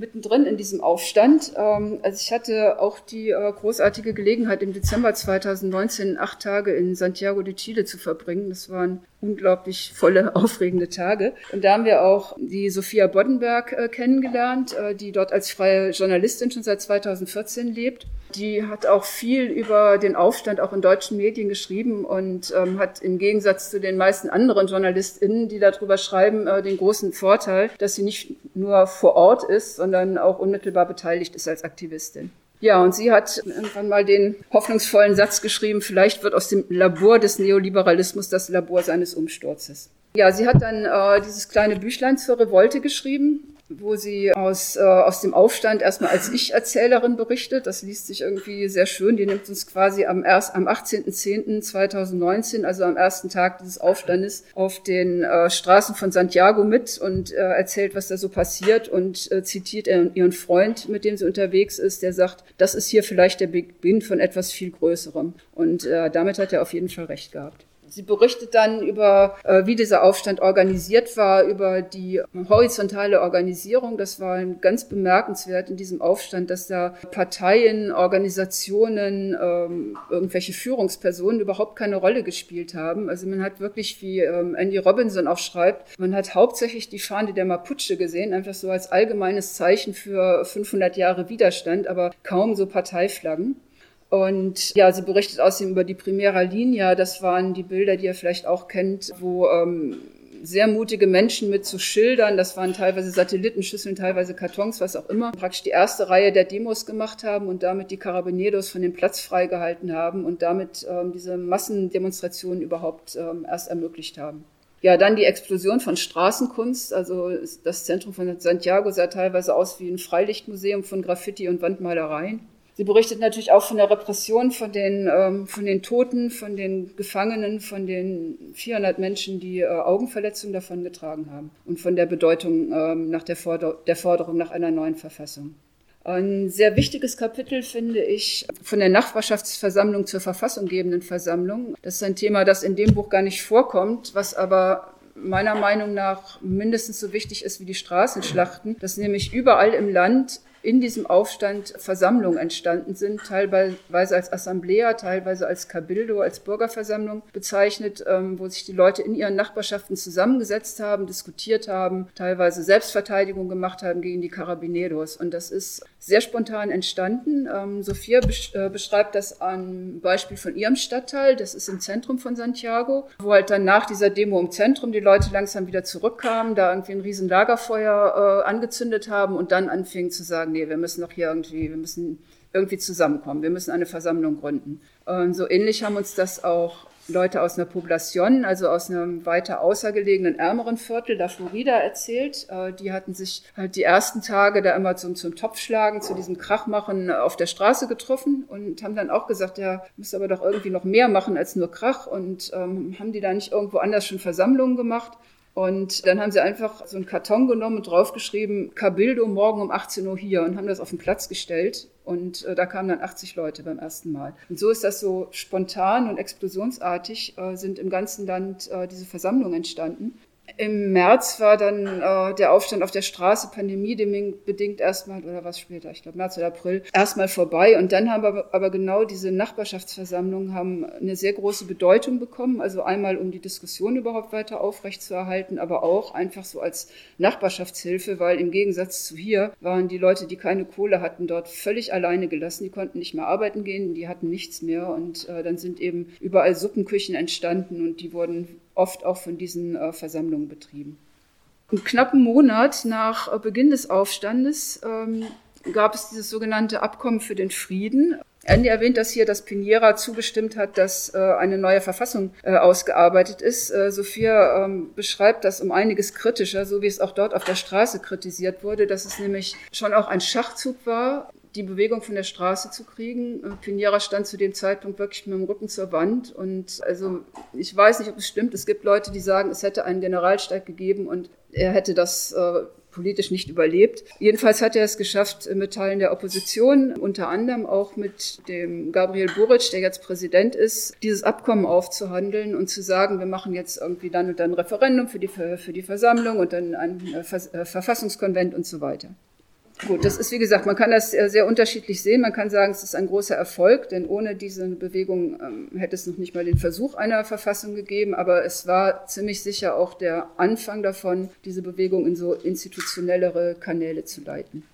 [SPEAKER 1] mittendrin in diesem Aufstand. Ähm, also ich hatte auch die äh, großartige Gelegenheit, im Dezember 2019 acht Tage in Santiago de Chile zu verbringen. Das waren unglaublich volle, aufregende Tage. Und da haben wir auch die Sophia Boddenberg äh, kennengelernt, äh, die dort als freie Journalistin schon seit 2014 lebt. Die hat auch viel über den Aufstand auch in deutschen Medien geschrieben und ähm, hat im Gegensatz zu den meisten anderen JournalistInnen, die darüber schreiben, äh, den großen Vorteil, dass sie nicht nur vor Ort ist, sondern auch unmittelbar beteiligt ist als Aktivistin. Ja, und sie hat irgendwann mal den hoffnungsvollen Satz geschrieben, vielleicht wird aus dem Labor des Neoliberalismus das Labor seines Umsturzes. Ja, sie hat dann äh, dieses kleine Büchlein zur Revolte geschrieben wo sie aus, äh, aus dem Aufstand erstmal als Ich-Erzählerin berichtet. Das liest sich irgendwie sehr schön. Die nimmt uns quasi am, erst, am 18.10.2019, also am ersten Tag dieses Aufstandes, auf den äh, Straßen von Santiago mit und äh, erzählt, was da so passiert und äh, zitiert ihren Freund, mit dem sie unterwegs ist, der sagt, das ist hier vielleicht der Beginn von etwas viel Größerem. Und äh, damit hat er auf jeden Fall recht gehabt. Sie berichtet dann über, äh, wie dieser Aufstand organisiert war, über die horizontale Organisierung. Das war ganz bemerkenswert in diesem Aufstand, dass da Parteien, Organisationen, ähm, irgendwelche Führungspersonen überhaupt keine Rolle gespielt haben. Also man hat wirklich, wie ähm, Andy Robinson auch schreibt, man hat hauptsächlich die Fahne der Mapuche gesehen, einfach so als allgemeines Zeichen für 500 Jahre Widerstand, aber kaum so Parteiflaggen. Und ja, sie berichtet außerdem über die Primera Linie. Das waren die Bilder, die ihr vielleicht auch kennt, wo ähm, sehr mutige Menschen mit zu Schildern, das waren teilweise Satellitenschüsseln, teilweise Kartons, was auch immer, praktisch die erste Reihe der Demos gemacht haben und damit die Carabineros von dem Platz freigehalten haben und damit ähm, diese Massendemonstrationen überhaupt ähm, erst ermöglicht haben. Ja, dann die Explosion von Straßenkunst. Also das Zentrum von Santiago sah teilweise aus wie ein Freilichtmuseum von Graffiti und Wandmalereien. Sie berichtet natürlich auch von der Repression, von den, ähm, von den Toten, von den Gefangenen, von den 400 Menschen, die äh, Augenverletzungen davon getragen haben und von der Bedeutung ähm, nach der, Forder der Forderung nach einer neuen Verfassung. Ein sehr wichtiges Kapitel finde ich von der Nachbarschaftsversammlung zur verfassunggebenden Versammlung. Das ist ein Thema, das in dem Buch gar nicht vorkommt, was aber meiner Meinung nach mindestens so wichtig ist wie die Straßenschlachten, dass nämlich überall im Land in diesem Aufstand Versammlungen entstanden sind, teilweise als Assemblea, teilweise als Cabildo, als Bürgerversammlung bezeichnet, ähm, wo sich die Leute in ihren Nachbarschaften zusammengesetzt haben, diskutiert haben, teilweise Selbstverteidigung gemacht haben gegen die Carabineros. Und das ist sehr spontan entstanden. Ähm, Sophia äh, beschreibt das an Beispiel von ihrem Stadtteil, das ist im Zentrum von Santiago, wo halt dann nach dieser Demo im Zentrum die Leute langsam wieder zurückkamen, da irgendwie ein riesen Lagerfeuer äh, angezündet haben und dann anfingen zu sagen, sagen, nee, wir müssen doch hier irgendwie, wir müssen irgendwie zusammenkommen, wir müssen eine Versammlung gründen. Und so ähnlich haben uns das auch Leute aus einer Population, also aus einem weiter außergelegenen, ärmeren Viertel, da Florida erzählt. Äh, die hatten sich halt die ersten Tage da immer zum, zum Topfschlagen, zu diesem Krachmachen auf der Straße getroffen und haben dann auch gesagt, ja, müsst aber doch irgendwie noch mehr machen als nur Krach und ähm, haben die da nicht irgendwo anders schon Versammlungen gemacht. Und dann haben sie einfach so einen Karton genommen und draufgeschrieben, Cabildo morgen um 18 Uhr hier und haben das auf den Platz gestellt. Und äh, da kamen dann 80 Leute beim ersten Mal. Und so ist das so spontan und explosionsartig, äh, sind im ganzen Land äh, diese Versammlungen entstanden. Im März war dann äh, der Aufstand auf der Straße, Pandemie bedingt erstmal, oder was später, ich glaube März oder April, erstmal vorbei. Und dann haben aber, aber genau diese Nachbarschaftsversammlungen haben eine sehr große Bedeutung bekommen. Also einmal, um die Diskussion überhaupt weiter aufrechtzuerhalten, aber auch einfach so als Nachbarschaftshilfe, weil im Gegensatz zu hier waren die Leute, die keine Kohle hatten, dort völlig alleine gelassen. Die konnten nicht mehr arbeiten gehen, die hatten nichts mehr. Und äh, dann sind eben überall Suppenküchen entstanden und die wurden oft auch von diesen äh, Versammlungen betrieben. Einen knappen Monat nach Beginn des Aufstandes ähm, gab es dieses sogenannte Abkommen für den Frieden. Andy erwähnt, dass hier das Piniera zugestimmt hat, dass äh, eine neue Verfassung äh, ausgearbeitet ist. Äh, Sophia ähm, beschreibt das um einiges kritischer, so wie es auch dort auf der Straße kritisiert wurde, dass es nämlich schon auch ein Schachzug war, die Bewegung von der Straße zu kriegen. Äh, Piniera stand zu dem Zeitpunkt wirklich mit dem Rücken zur Wand. Und also ich weiß nicht, ob es stimmt. Es gibt Leute, die sagen, es hätte einen Generalsteig gegeben und er hätte das äh, politisch nicht überlebt. Jedenfalls hat er es geschafft, mit Teilen der Opposition, unter anderem auch mit dem Gabriel Buric, der jetzt Präsident ist, dieses Abkommen aufzuhandeln und zu sagen, wir machen jetzt irgendwie dann und dann ein Referendum für die, für die Versammlung und dann ein äh, äh, Verfassungskonvent und so weiter. Gut, das ist wie gesagt, man kann das sehr unterschiedlich sehen. Man kann sagen, es ist ein großer Erfolg, denn ohne diese Bewegung ähm, hätte es noch nicht mal den Versuch einer Verfassung gegeben. Aber es war ziemlich sicher auch der Anfang davon, diese Bewegung in so institutionellere Kanäle zu leiten.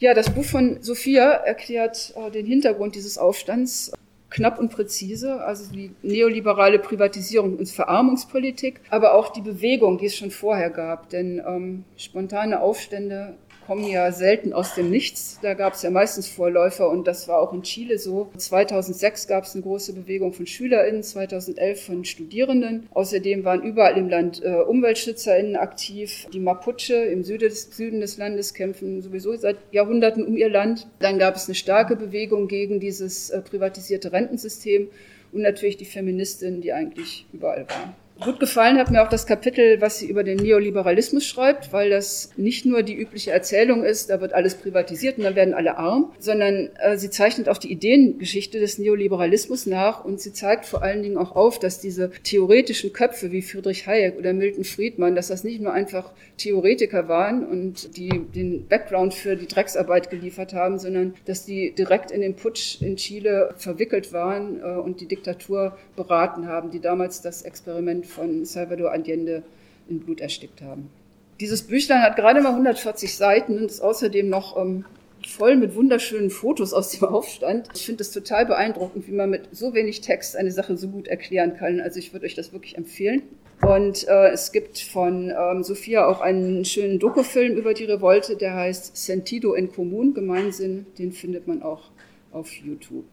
[SPEAKER 1] Ja, das Buch von Sophia erklärt äh, den Hintergrund dieses Aufstands knapp und präzise, also die neoliberale Privatisierung und Verarmungspolitik, aber auch die Bewegung, die es schon vorher gab. Denn ähm, spontane Aufstände kommen ja selten aus dem Nichts. Da gab es ja meistens Vorläufer und das war auch in Chile so. 2006 gab es eine große Bewegung von SchülerInnen, 2011 von Studierenden. Außerdem waren überall im Land äh, UmweltschützerInnen aktiv. Die Mapuche im Süden des, Landes kämpfen sowieso seit Jahrhunderten um ihr Land. Dann gab es eine starke Bewegung gegen dieses äh, privatisierte Rentensystem und natürlich die Feministinnen, die eigentlich überall waren. Gut gefallen hat mir auch das Kapitel, was sie über den Neoliberalismus schreibt, weil das nicht nur die übliche Erzählung ist, da wird alles privatisiert und dann werden alle arm, sondern äh, sie zeichnet auch die Ideengeschichte des Neoliberalismus nach und sie zeigt vor allen Dingen auch auf, dass diese theoretischen Köpfe wie Friedrich Hayek oder Milton Friedman, dass das nicht nur einfach Theoretiker waren und die den Background für die Drecksarbeit geliefert haben, sondern dass die direkt in den Putsch in Chile verwickelt waren äh, und die Diktatur beraten haben, die damals das Experiment von Salvador Allende in Blut erstickt haben. Dieses Büchlein hat gerade mal 140 Seiten und ist außerdem noch ähm, voll mit wunderschönen Fotos aus dem Aufstand. Ich finde es total beeindruckend, wie man mit so wenig Text eine Sache so gut erklären kann. Also ich würde euch das wirklich empfehlen. Und äh, es gibt von ähm, Sophia auch einen schönen Dokufilm über die Revolte, der heißt Sentido en Común, Gemeinsinn. Den findet man auch auf YouTube.